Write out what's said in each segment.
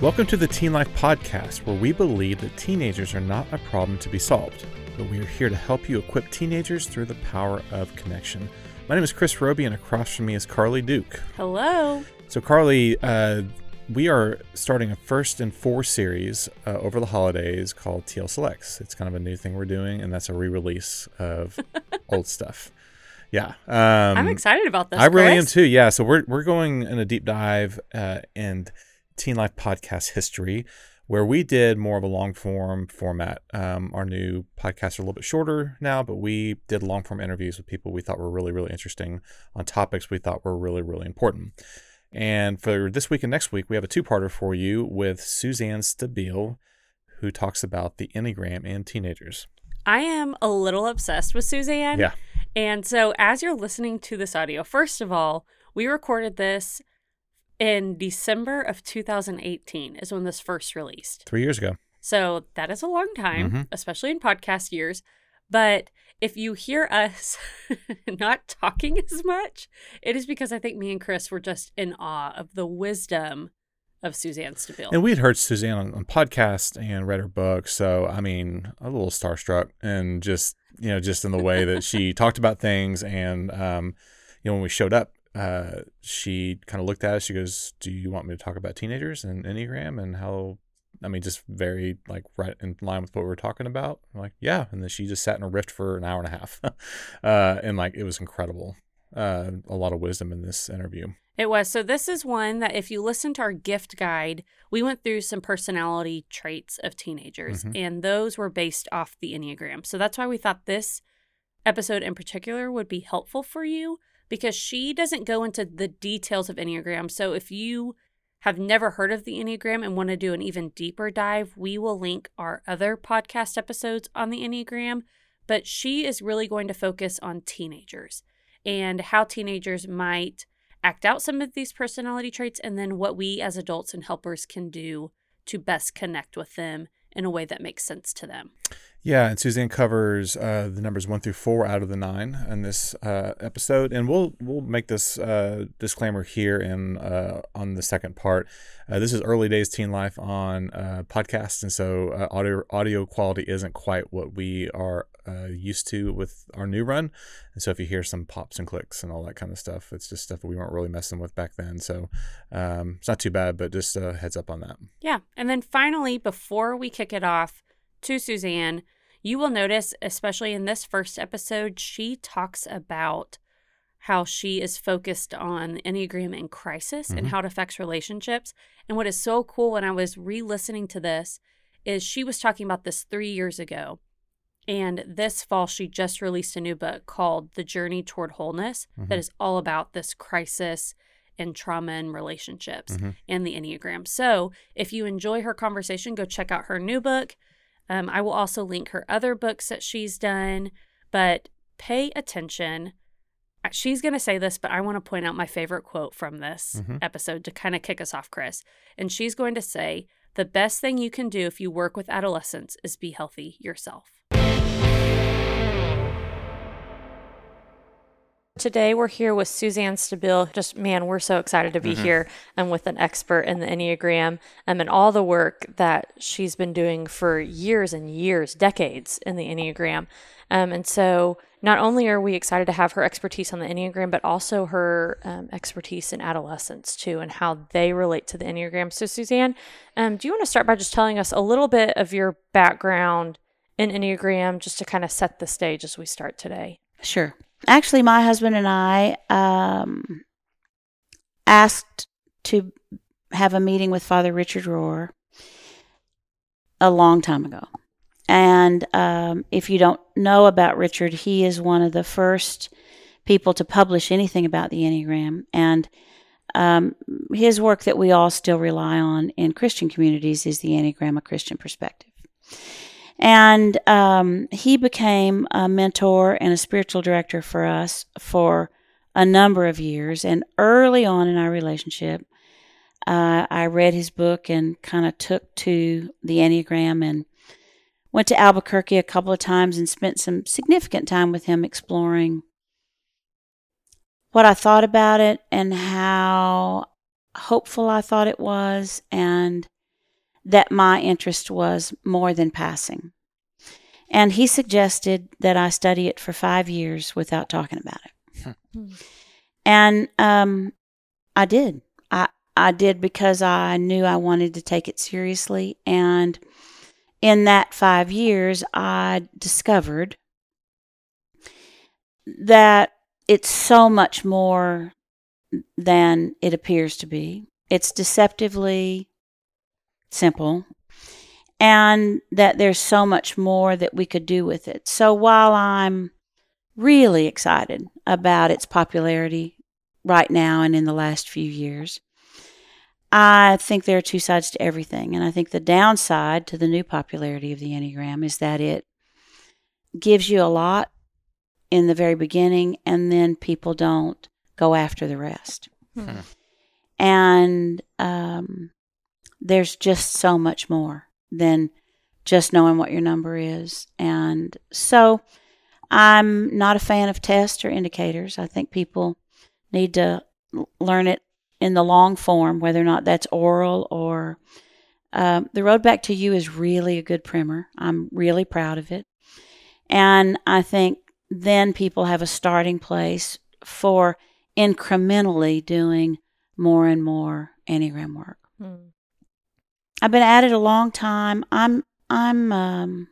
Welcome to the Teen Life Podcast, where we believe that teenagers are not a problem to be solved, but we are here to help you equip teenagers through the power of connection. My name is Chris Roby, and across from me is Carly Duke. Hello. So, Carly, uh, we are starting a first in four series uh, over the holidays called TL Selects. It's kind of a new thing we're doing, and that's a re release of old stuff. Yeah. Um, I'm excited about this. I really am too. Yeah. So we're we're going in a deep dive uh, in Teen Life podcast history, where we did more of a long form format. Um, our new podcasts are a little bit shorter now, but we did long form interviews with people we thought were really really interesting on topics we thought were really really important. And for this week and next week, we have a two parter for you with Suzanne Stabile, who talks about the Enneagram and teenagers. I am a little obsessed with Suzanne. Yeah. And so, as you're listening to this audio, first of all, we recorded this in December of 2018, is when this first released. Three years ago. So, that is a long time, Mhm. especially in podcast years. But if you hear us not talking as much, it is because I think me and Chris were just in awe of the wisdom of Suzanne Stabile. And we'd heard Suzanne on, on podcast and read her book. So, I mean, a little starstruck and just, you know, just in the way that she talked about things. And, um, you know, when we showed up, uh, she kind of looked at us. She goes, Do you want me to talk about teenagers and Enneagram and how, I mean, just very like right in line with what we were talking about? I'm like, yeah. And then she just sat in a rift for an hour and a half. uh, and like, it was incredible. Uh, a lot of wisdom in this interview. It was. So, this is one that if you listen to our gift guide, we went through some personality traits of teenagers, Mhm. and those were based off the Enneagram. So, that's why we thought this episode in particular would be helpful for you because she doesn't go into the details of Enneagram. So, if you have never heard of the Enneagram and want to do an even deeper dive, we will link our other podcast episodes on the Enneagram. But she is really going to focus on teenagers and how teenagers might act out some of these personality traits and then what we as adults and helpers can do to best connect with them in a way that makes sense to them. Yeah, and Suzanne covers uh, the numbers one through four out of the nine in this uh, episode, and we'll we'll make this uh, disclaimer here in uh, on the second part. Uh, this is early days teen life on uh, podcasts, and so audio audio quality isn't quite what we are uh, used to with our new run. And so if you hear some pops and clicks and all that kind of stuff, it's just stuff that we weren't really messing with back then. So um, it's not too bad, but just a heads up on that. Yeah. And then finally, before we kick it off to Suzanne, you will notice, especially in this first episode, she talks about how she is focused on Enneagram and crisis and Mhm. how it affects relationships. And what is so cool when I was re listening to this is she was talking about this three years ago. And this fall, she just released a new book called The Journey Toward Wholeness that Mhm. is all about this crisis and trauma and relationships Mhm. and the Enneagram. So if you enjoy her conversation, go check out her new book. Um, I will also link her other books that she's done, but pay attention. She's going to say this, but I want to point out my favorite quote from this Mhm. episode to kind of kick us off, Chris. And she's going to say, The best thing you can do if you work with adolescents is be healthy yourself. Today we're here with Suzanne Stabile. Just man, we're so excited to be Mhm. here and with an expert in the Enneagram um, and all the work that she's been doing for years and years, decades in the Enneagram. Um, and so not only are we excited to have her expertise on the Enneagram, but also her um, expertise in adolescence too and how they relate to the Enneagram. So Suzanne, um, do you want to start by just telling us a little bit of your background in Enneagram just to kind of set the stage as we start today? Sure. Actually, my husband and I um, asked to have a meeting with Father Richard Rohr a long time ago. And um, if you don't know about Richard, he is one of the first people to publish anything about the Enneagram. And um, his work that we all still rely on in Christian communities is the Enneagram, a Christian perspective. And um, he became a mentor and a spiritual director for us for a number of years. And early on in our relationship, uh, I read his book and kind of took to the Enneagram and went to Albuquerque a couple of times and spent some significant time with him exploring what I thought about it and how hopeful I thought it was and that my interest was more than passing. And he suggested that I study it for five years without talking about it. Hmm. and um, I did. I, I did because I knew I wanted to take it seriously. And in that five years, I discovered that it's so much more than it appears to be. It's deceptively simple, and that there's so much more that we could do with it. So while I'm really excited about its popularity right now and in the last few years, I think there are two sides to everything. And I think the downside to the new popularity of the Enneagram is that it gives you a lot in the very beginning, and then people don't go after the rest. Hmm. And um, there's just so much more than just knowing what your number is. And so I'm not a fan of tests or indicators. I think people need to learn it in the long form, whether or not that's oral or. Um, the Road Back to You is really a good primer. I'm really proud of it. And I think then people have a starting place for incrementally doing more and more Enneagram work. Hmm. I've been at it a long time. I'm I'm um,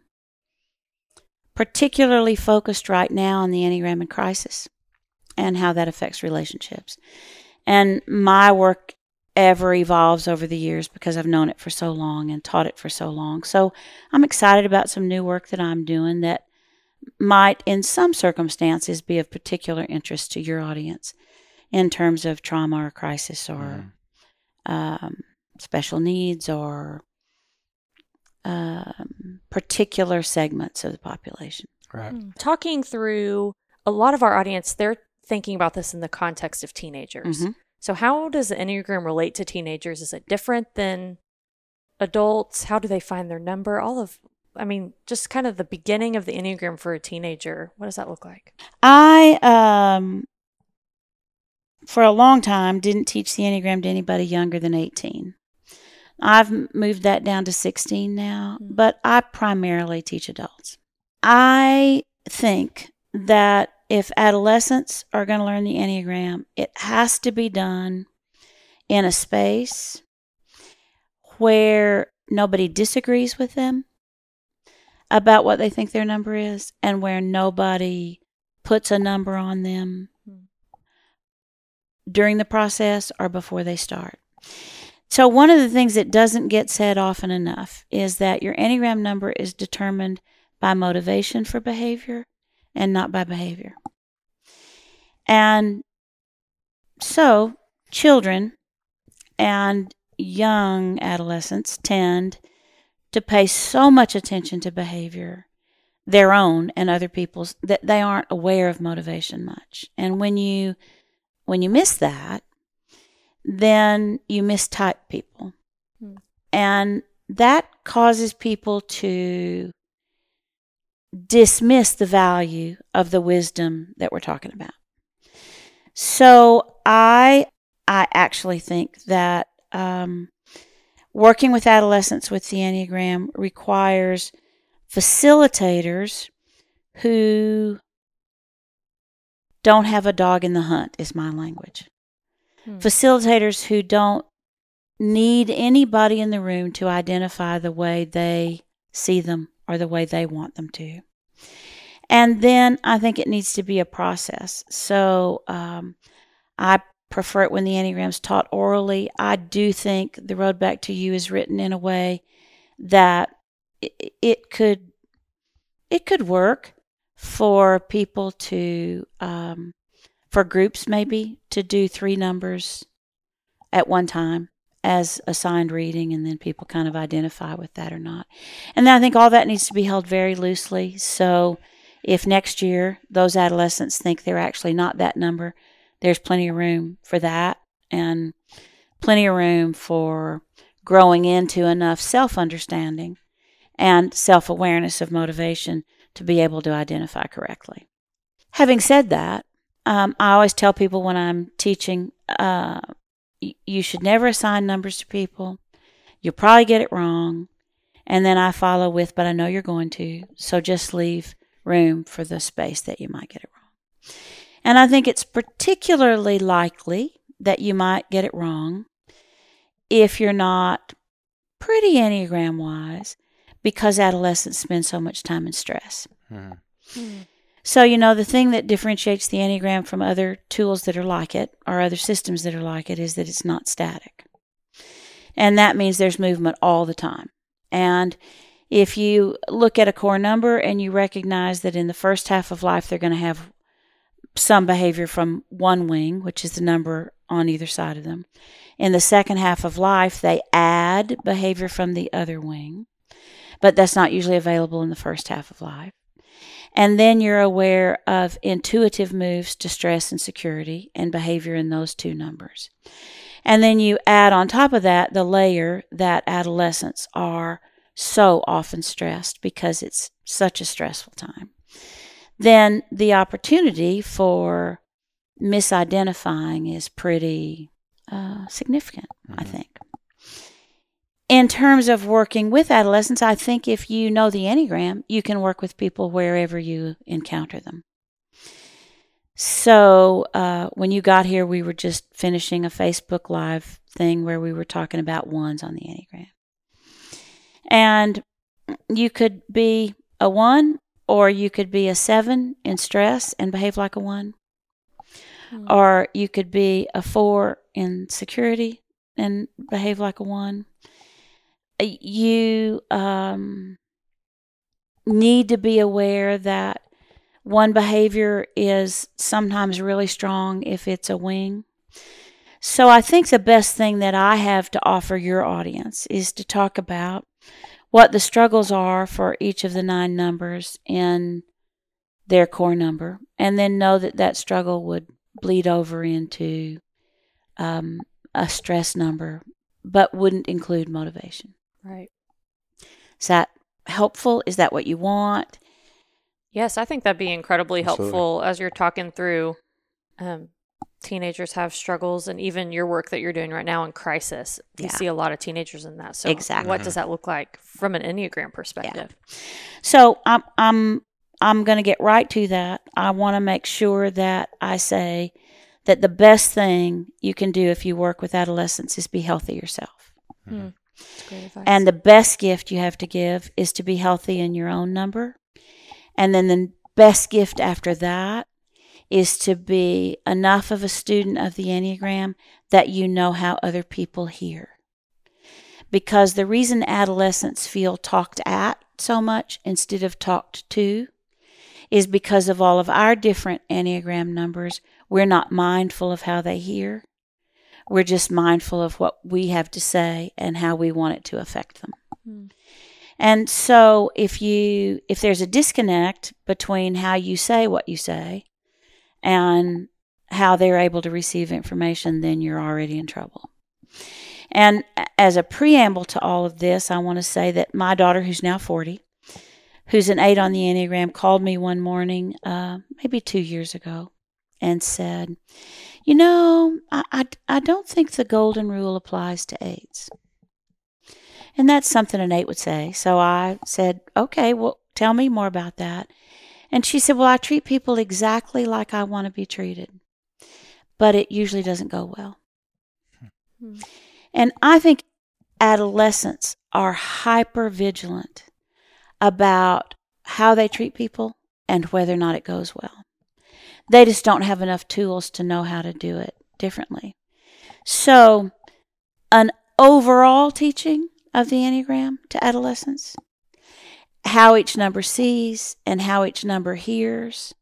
particularly focused right now on the Enneagram in crisis and how that affects relationships. And my work ever evolves over the years because I've known it for so long and taught it for so long. So I'm excited about some new work that I'm doing that might, in some circumstances, be of particular interest to your audience in terms of trauma or crisis or um, special needs or um, particular segments of the population. Right. Hmm. Talking through a lot of our audience, they're thinking about this in the context of teenagers. Mhm. So, how does the Enneagram relate to teenagers? Is it different than adults? How do they find their number? All of, I mean, just kind of the beginning of the Enneagram for a teenager. What does that look like? I, um, for a long time, didn't teach the Enneagram to anybody younger than 18. I've moved that down to 16 now, Mm. but I primarily teach adults. I think that if adolescents are going to learn the Enneagram, it has to be done in a space where nobody disagrees with them about what they think their number is and where nobody puts a number on them Hmm. during the process or before they start. So, one of the things that doesn't get said often enough is that your Enneagram number is determined by motivation for behavior and not by behavior. And so, children and young adolescents tend to pay so much attention to behavior, their own and other people's, that they aren't aware of motivation much. And when you when you miss that, then you mistype people. Hmm. And that causes people to dismiss the value of the wisdom that we're talking about. So I I actually think that um, working with adolescents with the Enneagram requires facilitators who don't have a dog in the hunt, is my language. Hmm. Facilitators who don't need anybody in the room to identify the way they see them or the way they want them to. And then I think it needs to be a process. So um, I prefer it when the Enneagram's taught orally. I do think the road back to you is written in a way that it, it could it could work for people to um, for groups maybe to do three numbers at one time as assigned reading and then people kind of identify with that or not and then i think all that needs to be held very loosely so if next year those adolescents think they're actually not that number there's plenty of room for that and plenty of room for growing into enough self understanding and self awareness of motivation to be able to identify correctly. Having said that, um, I always tell people when I'm teaching, uh, y- you should never assign numbers to people. You'll probably get it wrong. And then I follow with, but I know you're going to. So just leave room for the space that you might get it wrong. And I think it's particularly likely that you might get it wrong if you're not pretty Enneagram wise because adolescents spend so much time in stress. Mhm. So, you know, the thing that differentiates the Enneagram from other tools that are like it or other systems that are like it is that it's not static. And that means there's movement all the time. And if you look at a core number and you recognize that in the first half of life they're going to have some behavior from one wing, which is the number on either side of them. In the second half of life, they add behavior from the other wing, but that's not usually available in the first half of life. And then you're aware of intuitive moves to stress and security and behavior in those two numbers. And then you add on top of that the layer that adolescents are so often stressed because it's such a stressful time. Then the opportunity for misidentifying is pretty uh, significant, I Mhm. think. In terms of working with adolescents, I think if you know the Enneagram, you can work with people wherever you encounter them. So uh, when you got here, we were just finishing a Facebook Live thing where we were talking about ones on the Enneagram. And you could be a one, or you could be a seven in stress and behave like a one, Mm. or you could be a four in security and behave like a one. You um, need to be aware that one behavior is sometimes really strong if it's a wing. So I think the best thing that I have to offer your audience is to talk about what the struggles are for each of the nine numbers in their core number, and then know that that struggle would bleed over into um, a stress number, but wouldn't include motivation. Right. Is that helpful? Is that what you want? Yes, I think that'd be incredibly Absolutely. helpful as you're talking through. Um, teenagers have struggles, and even your work that you're doing right now in crisis, you Yeah. see a lot of teenagers in that. So, Exactly. what does that look like from an enneagram perspective? So I'm I'm I'm going to get right to that. I want to make sure that I say that the best thing you can do if you work with adolescents is be healthy yourself. Hmm. And the best gift you have to give is to be healthy in your own number. And then the best gift after that is to be enough of a student of the Enneagram that you know how other people hear. Because the reason adolescents feel talked at so much instead of talked to is because of all of our different Enneagram numbers. We're not mindful of how they hear. We're just mindful of what we have to say and how we want it to affect them. Hmm. And so if you if there's a disconnect between how you say what you say and how they're able to receive information, then you're already in trouble. And as a preamble to all of this, I want to say that my daughter, who's now 40, who's an eight on the Enneagram, called me one morning, uh, maybe two years ago, and said, You know, I, I, I don't think the golden rule applies to eights. And that's something an eight would say. So I said, Okay, well, tell me more about that. And she said, Well, I treat people exactly like I want to be treated, but it usually doesn't go well. Hmm. And I think adolescents are hyper vigilant about how they treat people and whether or not it goes well. They just don't have enough tools to know how to do it differently. So, an overall teaching of the Enneagram to adolescents, how each number sees and how each number hears,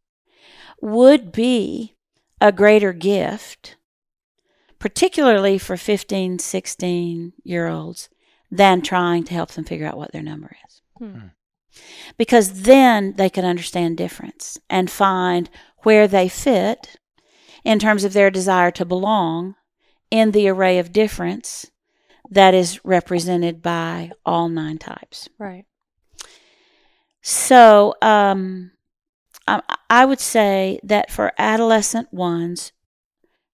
would be a greater gift, particularly for 15, 16 year olds, than trying to help them figure out what their number is. Hmm. Because then they can understand difference and find where they fit in terms of their desire to belong in the array of difference that is represented by all nine types. Right. So, um, I, I would say that for adolescent ones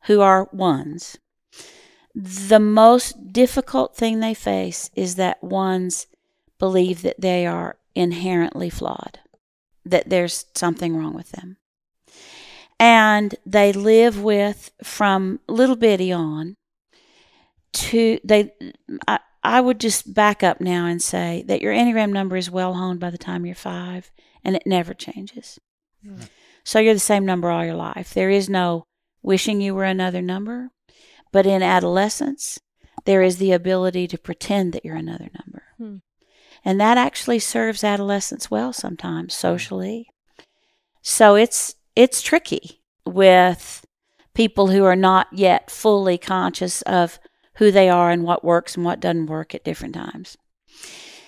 who are ones, the most difficult thing they face is that ones believe that they are inherently flawed, that there's something wrong with them. And they live with, from little bitty on, to, they, I, I would just back up now and say that your Enneagram number is well honed by the time you're five and it never changes. Mm. So you're the same number all your life. There is no wishing you were another number, but in adolescence, there is the ability to pretend that you're another number. Hmm. And that actually serves adolescents well sometimes socially. So it's it's tricky with people who are not yet fully conscious of who they are and what works and what doesn't work at different times.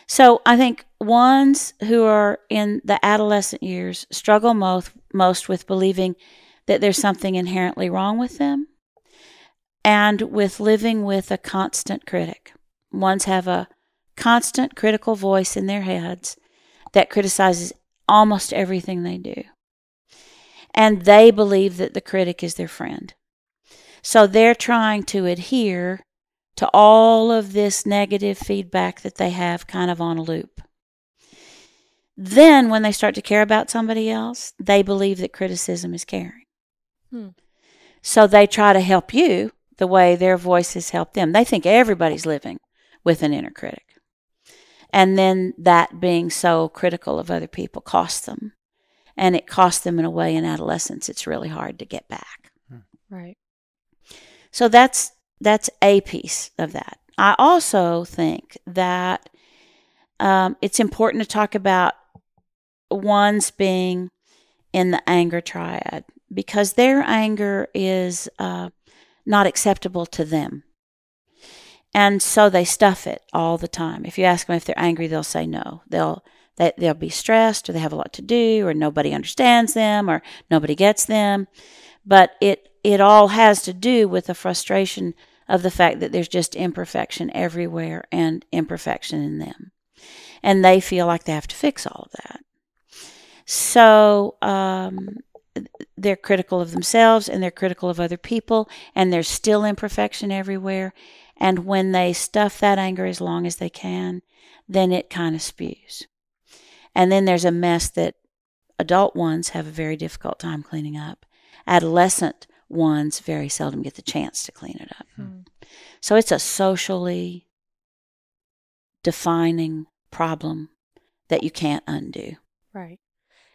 So I think ones who are in the adolescent years struggle most most with believing that there's something inherently wrong with them and with living with a constant critic. Ones have a constant critical voice in their heads that criticizes almost everything they do. And they believe that the critic is their friend. So they're trying to adhere to all of this negative feedback that they have kind of on a loop. Then, when they start to care about somebody else, they believe that criticism is caring. Hmm. So they try to help you the way their voices help them. They think everybody's living with an inner critic. And then that being so critical of other people costs them. And it costs them in a way in adolescence it's really hard to get back. Right. So that's that's a piece of that. I also think that um, it's important to talk about ones being in the anger triad because their anger is uh, not acceptable to them. And so they stuff it all the time. If you ask them if they're angry, they'll say no. They'll they, they'll be stressed or they have a lot to do or nobody understands them or nobody gets them. But it it all has to do with the frustration of the fact that there's just imperfection everywhere and imperfection in them. And they feel like they have to fix all of that. So um, they're critical of themselves and they're critical of other people, and there's still imperfection everywhere. And when they stuff that anger as long as they can, then it kind of spews. And then there's a mess that adult ones have a very difficult time cleaning up. Adolescent ones very seldom get the chance to clean it up. Hmm. So it's a socially defining problem that you can't undo. Right.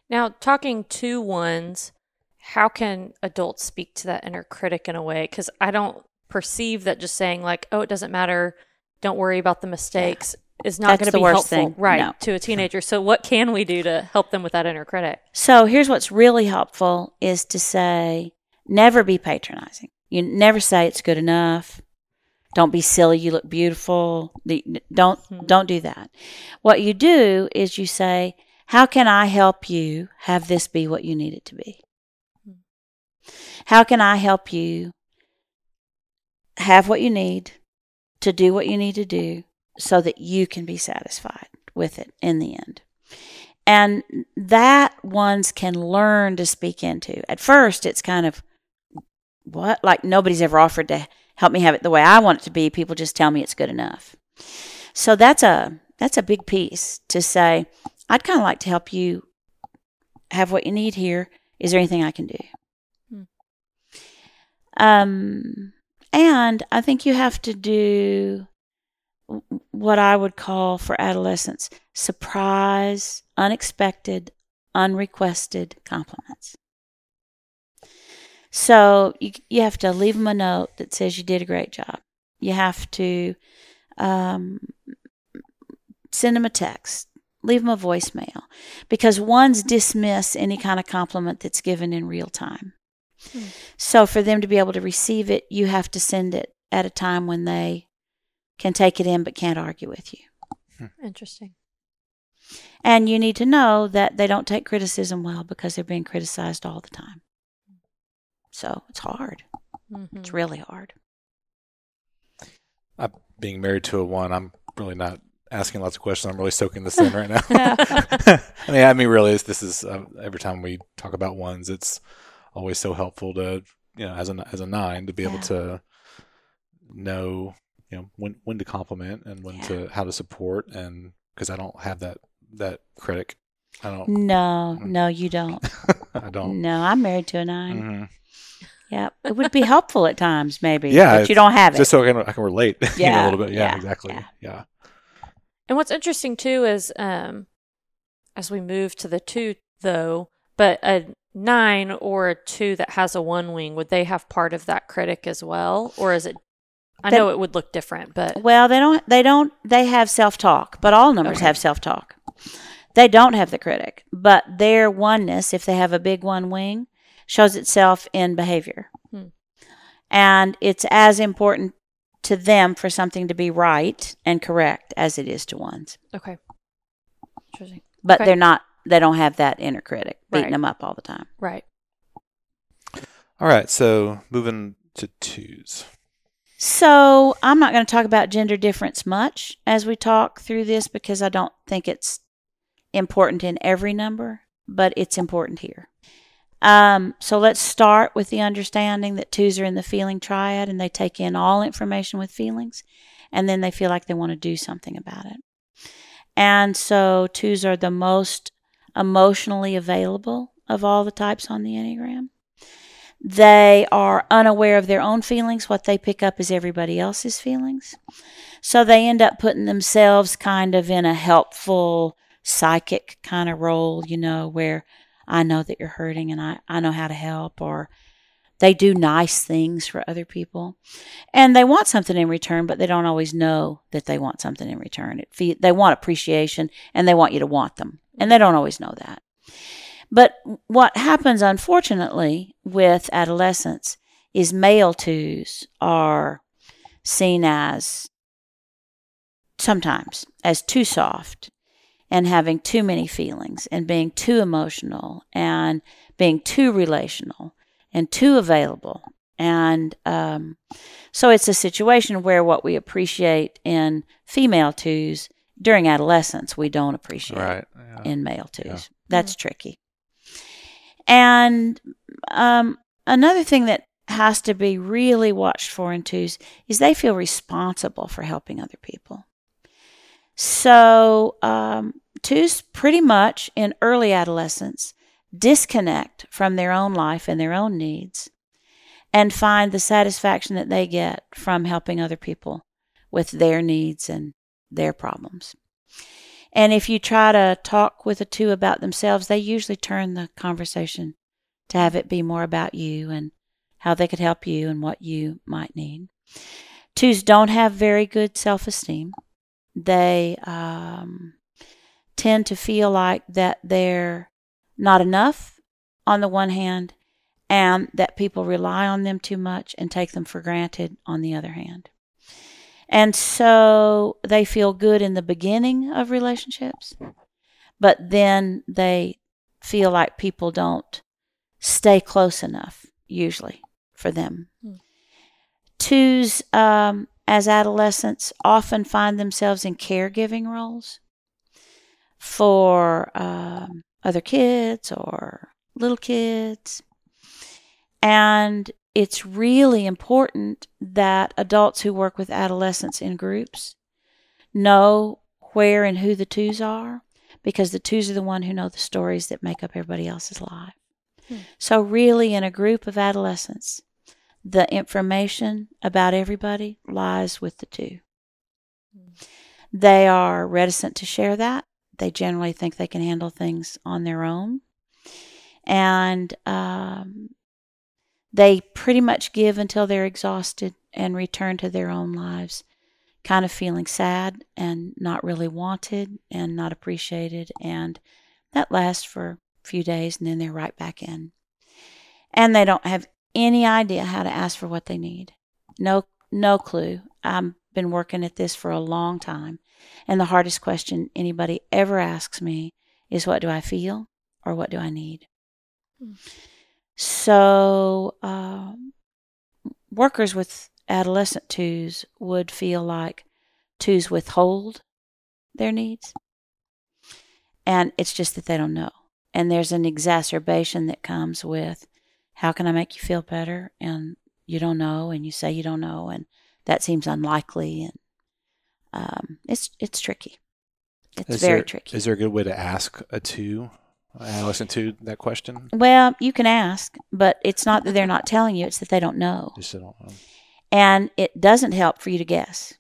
Now, talking to ones, how can adults speak to that inner critic in a way? Because I don't perceive that just saying, like, oh, it doesn't matter, don't worry about the mistakes, is not going to be worst helpful, thing. right, No. to a teenager. So, what can we do to help them with that inner critic? So here's what's really helpful is to say never be patronizing. You never say it's good enough. Don't be silly, you look beautiful. Don't Hmm. don't do that. What you do is you say, "How can I help you have this be what you need it to be?" Hmm. How can I help you have what you need to do what you need to do so that you can be satisfied with it in the end? And that ones can learn to speak into. At first, it's kind of what? Like nobody's ever offered to help me have it the way I want it to be. People just tell me it's good enough. So that's a that's a big piece to say, I'd kind of like to help you have what you need here. Is there anything I can do? Hmm. Um, and I think you have to do what I would call for adolescents surprise, unexpected, unrequested compliments. So you you have to leave them a note that says you did a great job. You have to um, send them a text, leave them a voicemail, because ones dismiss any kind of compliment that's given in real time. Hmm. So for them to be able to receive it, you have to send it at a time when they can take it in but can't argue with you. Interesting. And you need to know that they don't take criticism well because they're being criticized all the time. So it's hard. Mhm. It's really hard. I, being married to a one, I'm really not asking lots of questions. I'm really soaking this in right now. Yeah. I mean, I mean, really, it's- this is uh, every time we talk about ones, it's always so helpful to you know, as a as a nine, to be able to know, you know, when when to compliment and when Yeah. to how to support, and because I don't have that that critic, I don't. No, Mm. no, you don't. I don't. No, I'm married to a 9 Mhm. Yep. It would be helpful at times, maybe. Yeah, But you don't have it. Just so I can I can relate, you know, Yeah, a little bit. Yeah, yeah, exactly. yeah. Yeah. And what's interesting too is um as we move to the two though, but a nine or a two that has a one wing, would they have part of that critic as well? Or is it I That- know it would look different, but Well, they don't. They don't. They have self talk, but all numbers Okay. have self talk. They don't have the critic, but their oneness, if they have a big one wing, shows itself in behavior, Hmm. and it's as important to them for something to be right and correct as it is to ones. okay. Interesting. But Okay. they're not. They don't have that inner critic beating Right. them up all the time. Right. All right. So moving to twos. So I'm not going to talk about gender difference much as we talk through this because I don't think it's important in every number, but it's important here. Um, so let's start with the understanding that twos are in the feeling triad and they take in all information with feelings and then they feel like they want to do something about it. And so twos are the most emotionally available of all the types on the Enneagram. They are unaware of their own feelings. What they pick up is everybody else's feelings. So they end up putting themselves kind of in a helpful psychic kind of role, you know, where I know that you're hurting and I, I know how to help, or they do nice things for other people. And they want something in return, but they don't always know that they want something in return. It fe- they want appreciation and they want you to want them. And they don't always know that. But what happens, unfortunately, with adolescents is male twos are seen as sometimes as too soft and having too many feelings and being too emotional and being too relational and too available. And um, so it's a situation where what we appreciate in female twos during adolescence, we don't appreciate Right. Yeah. in male twos. Yeah. That's tricky. And um, another thing that has to be really watched for in twos is they feel responsible for helping other people. So um, twos pretty much in early adolescence disconnect from their own life and their own needs and find the satisfaction that they get from helping other people with their needs and their problems. And if you try to talk with the two about themselves, they usually turn the conversation to have it be more about you and how they could help you and what you might need. Twos don't have very good self esteem. They um, tend to feel like that they're not enough on the one hand, and that people rely on them too much and take them for granted on the other hand. And so they feel good in the beginning of relationships, but then they feel like people don't stay close enough, usually, for them. Hmm. Twos, um, as adolescents, often find themselves in caregiving roles for um, other kids or little kids. And it's really important that adults who work with adolescents in groups know where and who the twos are because the twos are the one who know the stories that make up everybody else's life. Hmm. So really in a group of adolescents, the information about everybody lies with the two. They are reticent to share that. They generally think they can handle things on their own. And um, they pretty much give until they're exhausted and return to their own lives, kind of feeling sad and not really wanted and not appreciated. And that lasts for a few days and then they're right back in. And they don't have any idea how to ask for what they need. No, no clue. I've been working at this for a long time. And the hardest question anybody ever asks me is what do I feel or what do I need? Hmm. So, um, workers with adolescent twos would feel like twos withhold their needs. And it's just that they don't know. And there's an exacerbation that comes with how can I make you feel better? And you don't know, and you say you don't know, and that seems unlikely, and um, it's it's tricky. It's Is very there- tricky. Is there a good way to ask a two, adolescent to that question? well, you can ask, but it's not that they're not telling you; it's that they don't know. Just I don't know. and it doesn't help for you to guess.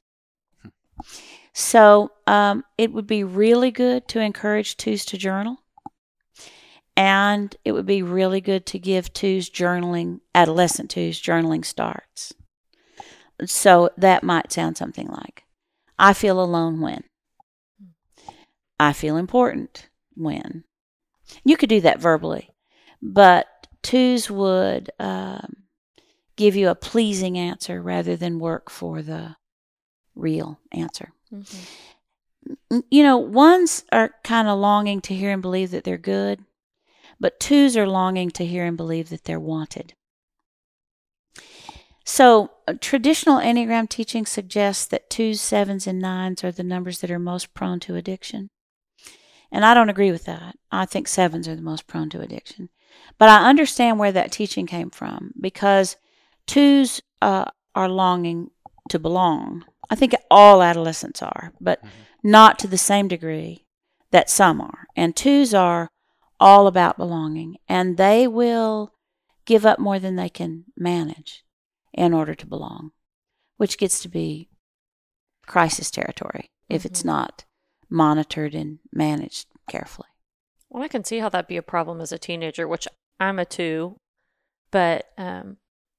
So um, it would be really good to encourage twos to journal, and it would be really good to give twos journaling, adolescent twos journaling starts. So that might sound something like, "I feel alone when." I feel important when. You could do that verbally, but twos would um, give you a pleasing answer rather than work for the real answer. Mhm. You know, ones are kind of longing to hear and believe that they're good, but twos are longing to hear and believe that they're wanted. So, uh, traditional Enneagram teaching suggests that twos, sevens, and nines are the numbers that are most prone to addiction. And I don't agree with that. I think sevens are the most prone to addiction. But I understand where that teaching came from because twos uh, are longing to belong. I think all adolescents are, but Mhm. not to the same degree that some are. And twos are all about belonging, and they will give up more than they can manage in order to belong, which gets to be crisis territory if it's Mhm. not monitored and managed carefully. Well, I can see how that'd be a problem as a teenager, which I'm a two. But um,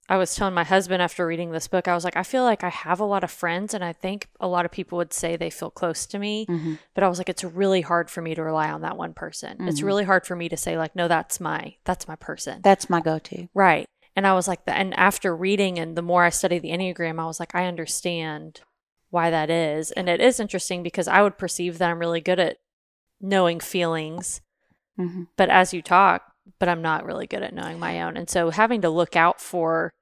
I was telling my husband after reading this book, I was like, I feel like I have a lot of friends, and I think a lot of people would say they feel close to me. hmm But I was like, it's really hard for me to rely on that one person. It's Mhm. really hard for me to say like, no, that's my that's my person. That's my go-to. Right. And I was like, that. and after reading and the more I studied the Enneagram, I was like, I understand why that is. And it is interesting because I would perceive that I'm really good at knowing feelings, hmm but as you talk, but I'm not really good at knowing my own. And so having to look out for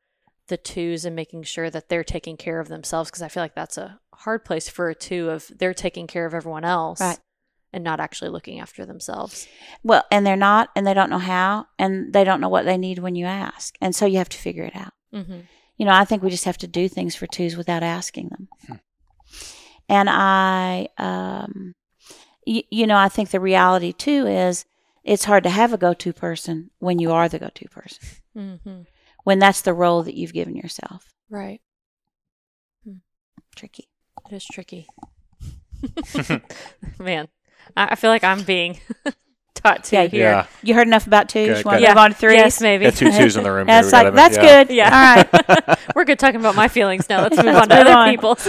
the twos and making sure that they're taking care of themselves, because I feel like that's a hard place for a two of they're taking care of everyone else Right. and not actually looking after themselves. Well, and they're not, and they don't know how, and they don't know what they need when you ask, and so you have to figure it out. Mm-hmm. You know, I think we just have to do things for twos without asking them. Hmm. And I, um, y- you know, I think the reality too is it's hard to have a go-to person when you are the go-to person, Mm-hmm. when that's the role that you've given yourself. Right. Tricky. It is tricky. Man, I I feel like I'm being taught to Yeah, here. Yeah. You heard enough about twos. Good, you want to move on to threes? Yes, maybe. Got two twos in the room. Yeah, it's like that's yeah. good. Yeah. All right. We're good talking about my feelings now. Let's move Let's on to move other on. people's.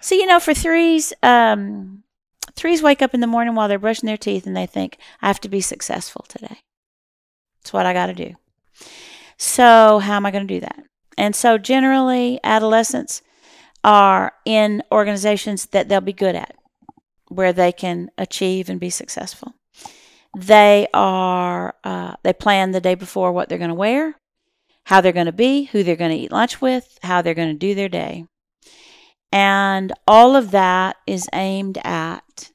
So you know, for threes, um, threes wake up in the morning while they're brushing their teeth and they think, "I have to be successful today. It's what I got to do." So how am I going to do that? And so generally, adolescents are in organizations that they'll be good at, where they can achieve and be successful. They are uh, they plan the day before what they're going to wear, how they're going to be, who they're going to eat lunch with, how they're going to do their day. And all of that is aimed at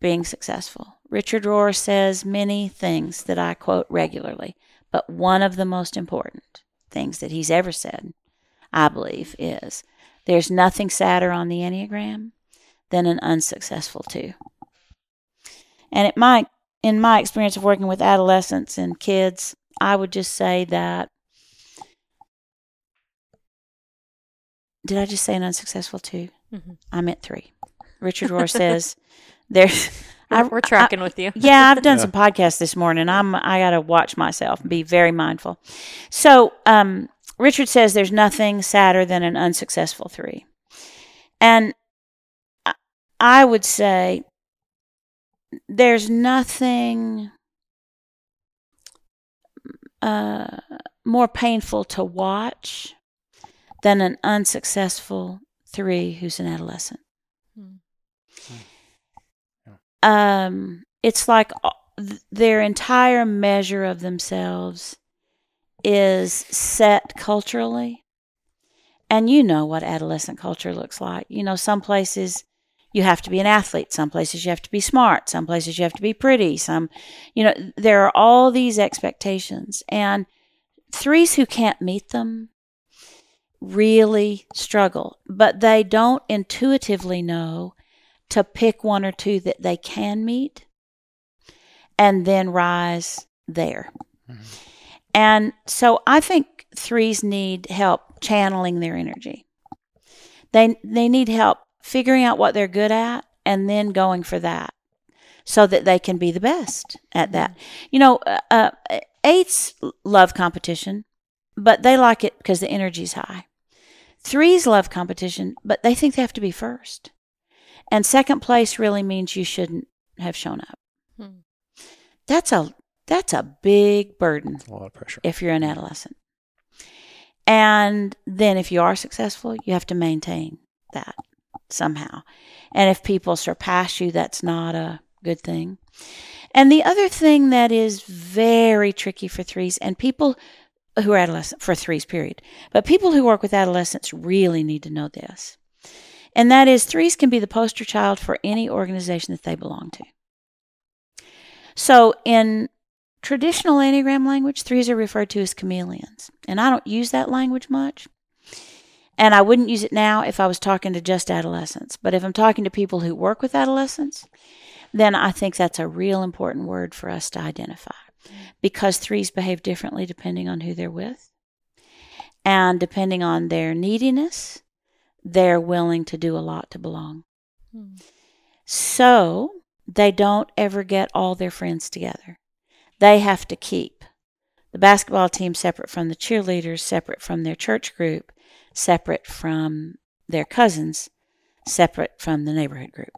being successful. Richard Rohr says many things that I quote regularly, but one of the most important things that he's ever said, I believe, is there's nothing sadder on the Enneagram than an unsuccessful two. And it might, in my experience of working with adolescents and kids, I would just say that did I just say an unsuccessful two? Mhm. I meant three. Richard Rohr says there's. I- We're, we're tracking with you. yeah, I've done Yeah. some podcasts this morning. I'm I got to watch myself and be very mindful. So, um, Richard says there's nothing sadder than an unsuccessful three, and I- I would say there's nothing uh, more painful to watch than an unsuccessful three who's an adolescent. Hmm. Um, it's like uh, their entire measure of themselves is set culturally. And you know what adolescent culture looks like. You know, some places you have to be an athlete, some places you have to be smart, some places you have to be pretty, some, you know, there are all these expectations. And threes who can't meet them, really struggle, but they don't intuitively know to pick one or two that they can meet and then rise there. And so I think threes need help channeling their energy. They they need help figuring out what they're good at and then going for that so that they can be the best at that. You know, uh, uh, eights love competition, but they like it because the energy's high. Threes love competition, but they think they have to be first. And second place really means you shouldn't have shown up. Hmm. That's a that's a big burden A lot of pressure. if you're an adolescent. And then if you are successful, you have to maintain that somehow. And if people surpass you, that's not a good thing. And the other thing that is very tricky for threes and people who are adolescent for threes period, but people who work with adolescents really need to know this. And that is threes can be the poster child for any organization that they belong to. So in traditional Enneagram language, threes are referred to as chameleons. And I don't use that language much. And I wouldn't use it now if I was talking to just adolescents. But if I'm talking to people who work with adolescents, then I think that's a real important word for us to identify. Because threes behave differently depending on who they're with. And depending on their neediness, they're willing to do a lot to belong. Hmm. So they don't ever get all their friends together. They have to keep the basketball team separate from the cheerleaders, separate from their church group, separate from their cousins, separate from the neighborhood group.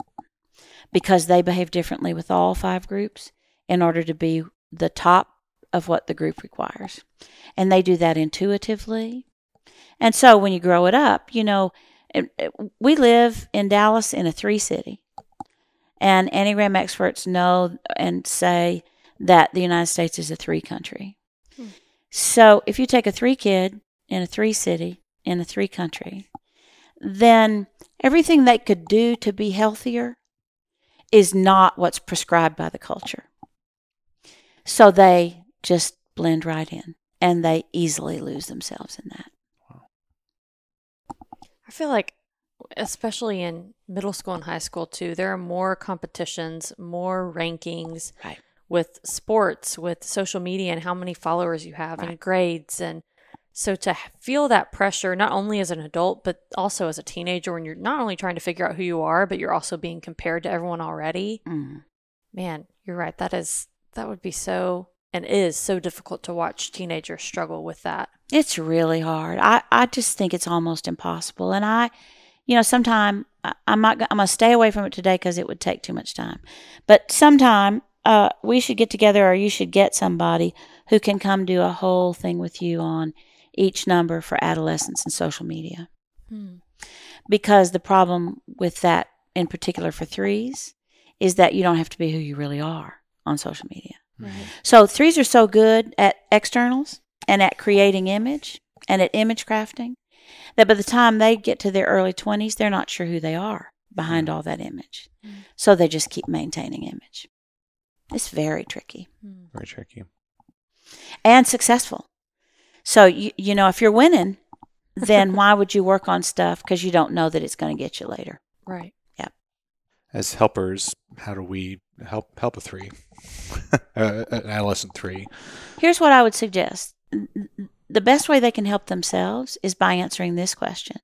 Because they behave differently with all five groups in order to be the top of what the group requires. And they do that intuitively. And so when you grow it up, you know, it- it- we live in Dallas in a three city. And Enneagram experts know and say that the United States is a three country. Hmm. So if you take a three kid in a three city, in a three country, then everything they could do to be healthier is not what's prescribed by the culture. So they just blend right in and they easily lose themselves in that. I feel like, especially in middle school and high school too, there are more competitions, more rankings Right. with sports, with social media, and how many followers you have, and grades. And so to feel that pressure, not only as an adult, but also as a teenager, when you're not only trying to figure out who you are, but you're also being compared to everyone already. Mm. Man, you're right. That is, that would be so, and is so difficult to watch teenagers struggle with that. It's really hard. I, I just think it's almost impossible. And I, you know, sometime I- I'm not. I'm gonna stay away from it today because it would take too much time. But sometime uh, we should get together, or you should get somebody who can come do a whole thing with you on each number for adolescents and social media. Hmm. Because the problem with that, in particular for threes, is that you don't have to be who you really are on social media. Right. So threes are so good at externals and at creating image and at image crafting that by the time they get to their early 20s, they're not sure who they are behind all that image. Mm. So they just keep maintaining image. It's very tricky Hmm. Very tricky. and successful. So you you know if you're winning, then why would you work on stuff because you don't know that it's going to get you later? Right. As helpers, how do we help help a three, uh, an adolescent three? Here's what I would suggest. The best way they can help themselves is by answering this question.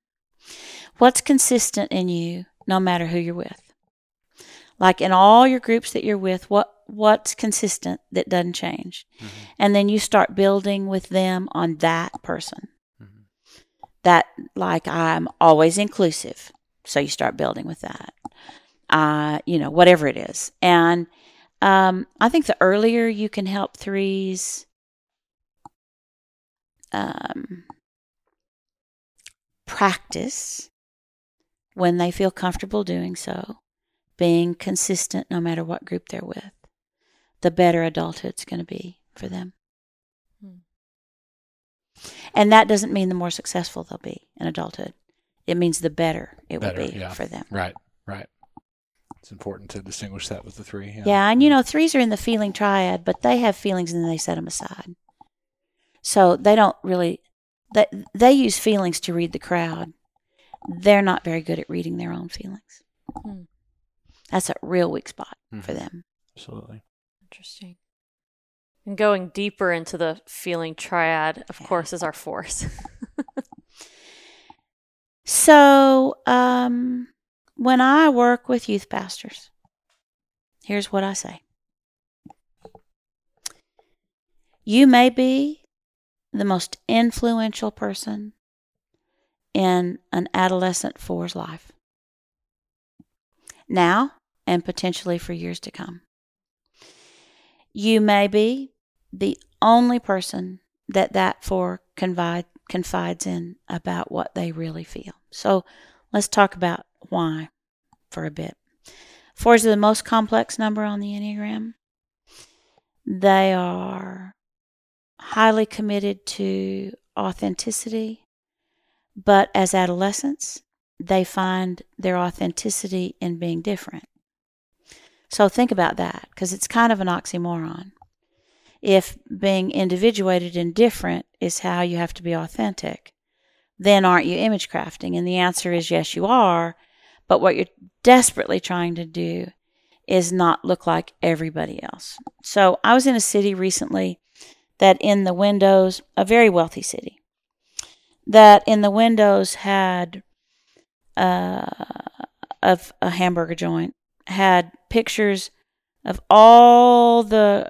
What's consistent in you no matter who you're with? Like in all your groups that you're with, what what's consistent that doesn't change? Mhm. And then you start building with them on that person. Mm-hmm. That like I'm always inclusive. So you start building with that. Uh, you know, whatever it is. And um, I think the earlier you can help threes um, practice when they feel comfortable doing so, being consistent no matter what group they're with, the better adulthood's going to be for them. Hmm. And that doesn't mean the more successful they'll be in adulthood. It means the better it Better, will be yeah. for them. Right, right. It's important to distinguish that with the three. Yeah, Yeah, and you know, threes are in the feeling triad, but they have feelings and then they set them aside. So they don't really They, they use feelings to read the crowd. They're not very good at reading their own feelings. Hmm. That's a real weak spot for Mhm. them. Absolutely. Interesting. And going deeper into the feeling triad, of Yeah. course, is our force. So, um, when I work with youth pastors, here's what I say You may be the most influential person in an adolescent four's life now and potentially for years to come. You may be the only person that that four confide, confides in about what they really feel. So let's talk about why for a bit. Fours are the most complex number on the Enneagram. They are highly committed to authenticity, but as adolescents, they find their authenticity in being different. So think about that because it's kind of an oxymoron. If being individuated and different is how you have to be authentic, then aren't you image crafting? And the answer is yes, you are. But what you're desperately trying to do is not look like everybody else. So I was in a city recently that in the windows, a very wealthy city, that in the windows had uh, of a hamburger joint, had pictures of all the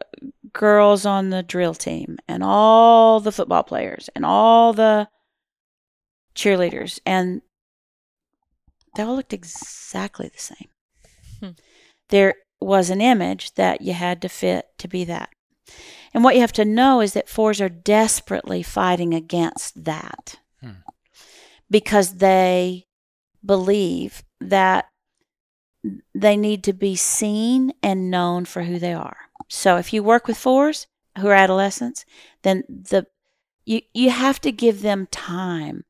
girls on the drill team and all the football players and all the cheerleaders and they all looked exactly the same. Hmm. There was an image that you had to fit to be that. And what you have to know is that fours are desperately fighting against that Hmm. because they believe that they need to be seen and known for who they are. So if you work with fours who are adolescents, then the you you have to give them time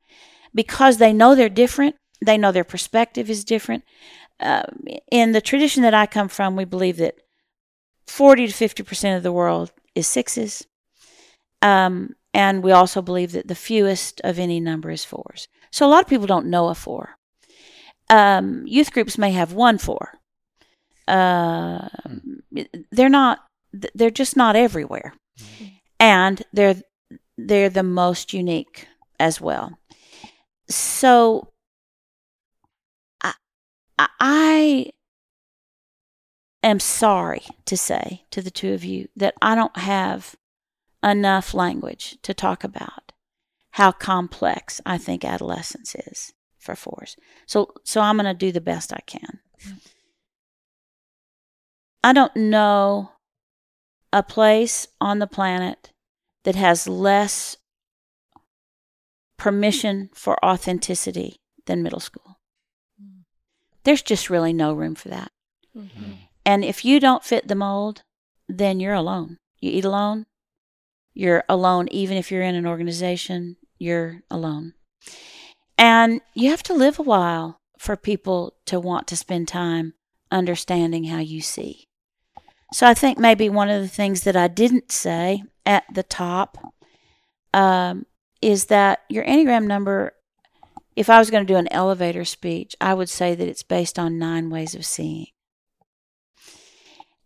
because they know they're different. They know their perspective is different. Uh, in the tradition that I come from, we believe that forty to fifty percent of the world is sixes, um, and we also believe that the fewest of any number is fours. So a lot of people don't know a four. Um, youth groups may have one four. Uh, they're not. They're just not everywhere, and they're they're the most unique as well. So I am sorry to say to the two of you that I don't have enough language to talk about how complex I think adolescence is for fours. So so I'm going to do the best I can. I don't know a place on the planet that has less permission for authenticity than middle school. There's just really no room for that. Mm-hmm. And if you don't fit the mold, then you're alone. You eat alone, you're alone. Even if you're in an organization, you're alone. And you have to live a while for people to want to spend time understanding how you see. So I think maybe one of the things that I didn't say at the top um, is that your Enneagram number, if I was going to do an elevator speech, I would say that it's based on nine ways of seeing.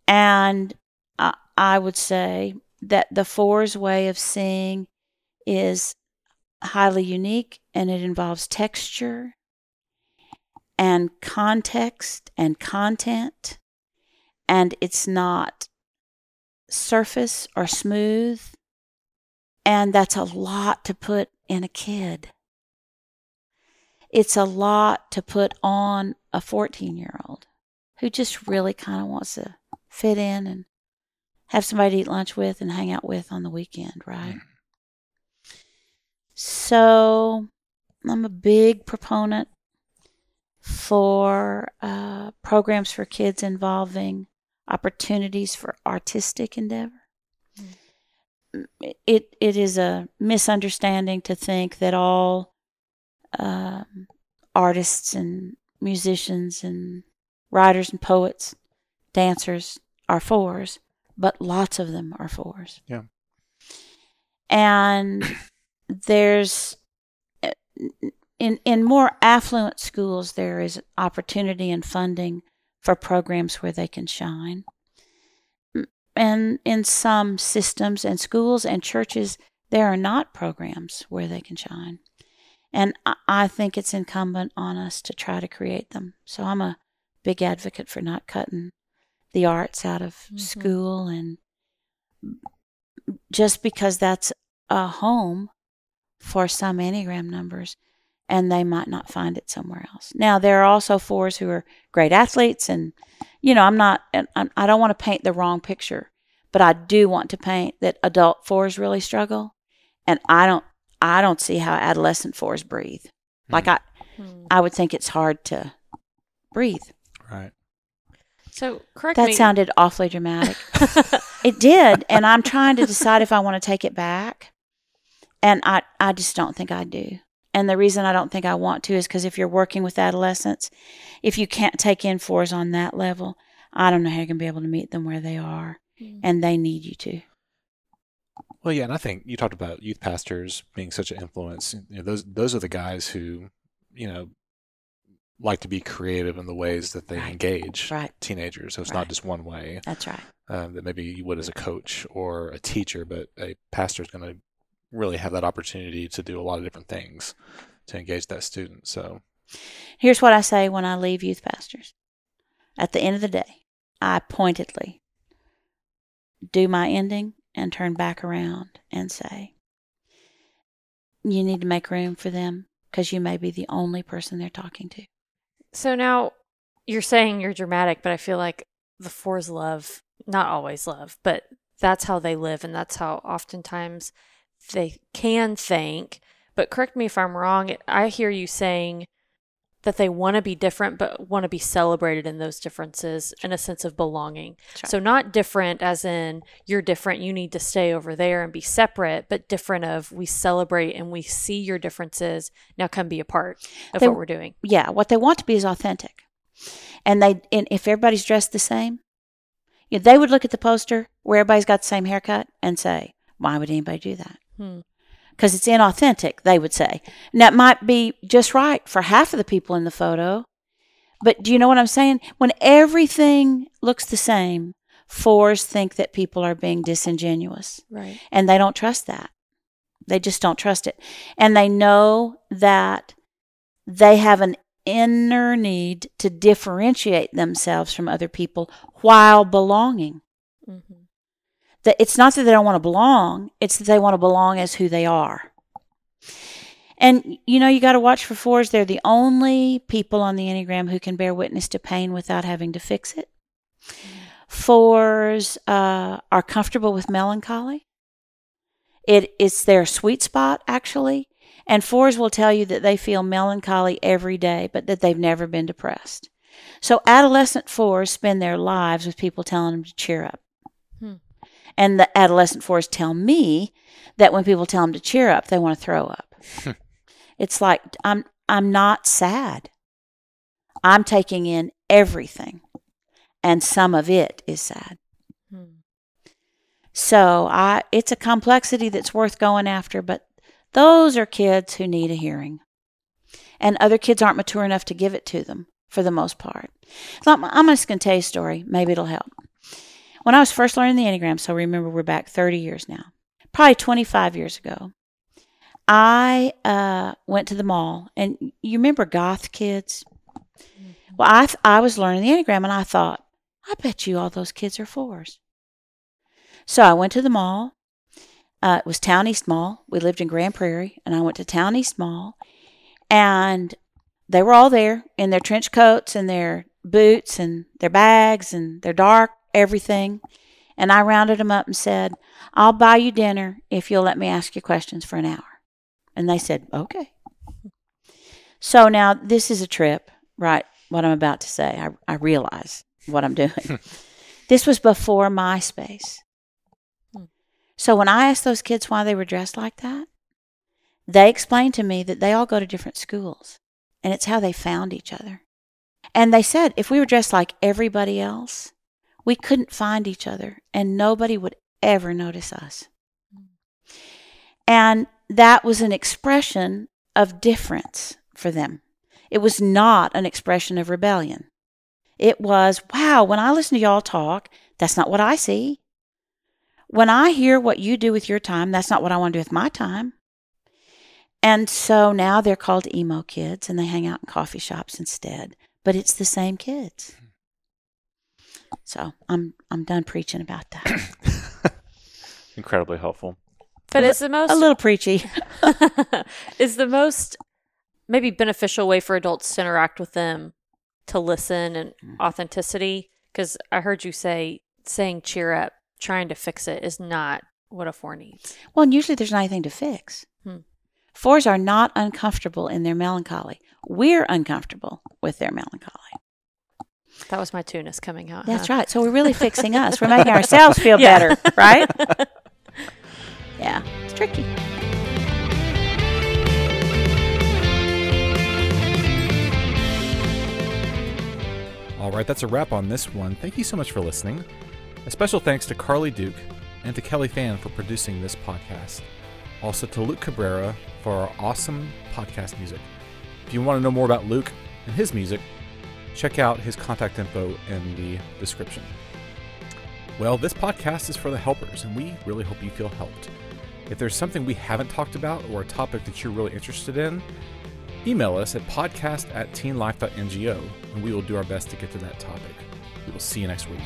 And I, would say that the four's way of seeing is highly unique and it involves texture and context and content. And it's not surface or smooth. And that's a lot to put in a kid. It's a lot to put on a 14 year old who just really kind of wants to fit in and have somebody to eat lunch with and hang out with on the weekend, right? So I'm a big proponent for uh, programs for kids involving opportunities for artistic endeavor. It it is a misunderstanding to think that all um, artists and musicians and writers and poets, dancers are fours, but lots of them are fours. Yeah. And there's in in more affluent schools there is opportunity and funding for programs where they can shine and in some systems and schools and churches there are not programs where they can shine and I, think it's incumbent on us to try to create them so i'm a big advocate for not cutting the arts out of Mhm. school and just because that's a home for some Enneagram numbers and they might not find it somewhere else. Now, there are also fours who are great athletes, and, you know, I'm not, I don't want to paint the wrong picture, but I do want to paint that adult fours really struggle. And I don't, I don't see how adolescent fours breathe. Like, I, Hmm. I would think it's hard to breathe. Right. So correct That me. sounded awfully dramatic. It did, and I'm trying to decide if I want to take it back. And I, I just don't think I do. And the reason I don't think I want to is because if you're working with adolescents, if you can't take in fours on that level, I don't know how you're going to be able to meet them where they are. Hmm. And they need you to. Well, yeah, and I think you talked about youth pastors being such an influence. You know, those those are the guys who, you know, like to be creative in the ways that they Right. engage Right. teenagers. So it's Right. not just one way That's right. um, that maybe you would as a coach or a teacher, but a pastor is going to really have that opportunity to do a lot of different things to engage that student. So Here's what I say when I leave youth pastors. At the end of the day, I pointedly do my ending and turn back around and say, you need to make room for them because you may be the only person they're talking to. So now you're saying you're dramatic, but I feel like the fours love, not always love, but that's how they live and that's how oftentimes they can think. But correct me if I'm wrong. I hear you saying that they want to be different, but want to be celebrated in those differences in a sense of belonging. Right. So, not different as in you're different, you need to stay over there and be separate, but different of we celebrate and we see your differences. Now come be a part of They- what we're doing. Yeah, what they want to be is authentic. And they and if everybody's dressed the same, you know, they would look at the poster where everybody's got the same haircut and say, why would anybody do that? Hmm. Because it's inauthentic, they would say. And that might be just right for half of the people in the photo. But do you know what I'm saying? When everything looks the same, fours think that people are being disingenuous Right. and they don't trust that. They just don't trust it. And they know that they have an inner need to differentiate themselves from other people while belonging Mm-hmm. That it's not that they don't want to belong, it's that they want to belong as who they are. And you know, you got to watch for fours. They're the only people on the Enneagram who can bear witness to pain without having to fix it. Fours uh, are comfortable with melancholy. It, it's their sweet spot, actually. And fours will tell you that they feel melancholy every day, but that they've never been depressed. So adolescent fours spend their lives with people telling them to cheer up. And the adolescent fours tell me that when people tell them to cheer up, they want to throw up. it's like I'm I'm not sad. I'm taking in everything, and some of it is sad. Hmm. So I it's a complexity that's worth going after, but those are kids who need a hearing. And other kids aren't mature enough to give it to them for the most part. So I'm, I'm just going to tell you a story. Maybe it'll help. When I was first learning the Enneagram, so remember we're back 30 years now, probably 25 years ago, I uh, went to the mall. And you remember goth kids? Well, I, th- I was learning the Enneagram and I thought, I bet you all those kids are fours. So I went to the mall. Uh, it was Town East Mall. We lived in Grand Prairie, and I went to Town East Mall, and they were all there in their trench coats and their boots and their bags and their dark everything. And I rounded them up and said, I'll buy you dinner if you'll let me ask you questions for an hour. And they said, okay. So now this is a trip, right? What I'm about to say. I, I realize what I'm doing. Hmm. this was before MySpace. Hmm. So when I asked those kids why they were dressed like that, they explained to me that they all go to different schools and it's how they found each other. And they said if we were dressed like everybody else, we couldn't find each other and nobody would ever notice us. And that was an expression of difference for them. It was not an expression of rebellion. It was, wow, when I listen to y'all talk, that's not what I see. When I hear what you do with your time, that's not what I want to do with my time. And so now they're called emo kids and they hang out in coffee shops instead. But it's the same kids. So I'm I'm done preaching about that. Incredibly helpful. But it's the most A little preachy. is the most maybe beneficial way for adults to interact with them to listen and Mm-hmm. authenticity. Because I heard you say saying cheer up, trying to fix it is not what a four needs. Well, and usually there's not anything to fix. Hmm. Fours are not uncomfortable in their melancholy. We're uncomfortable with their melancholy. That was my tunis coming out. That's huh? right. So we're really fixing us. We're making ourselves feel Yeah. better, right? yeah, it's tricky. All right, that's a wrap on this one. Thank you so much for listening. A special thanks to Carly Duke and to Kelly Fan for producing this podcast. Also to Luke Cabrera for our awesome podcast music. If you want to know more about Luke and his music, check out his contact info in the description. Well, this podcast is for the helpers, and we really hope you feel helped. If there's something we haven't talked about or a topic that you're really interested in, email us at podcast at teenlife.ngo, and we will do our best to get to that topic. We will see you next week.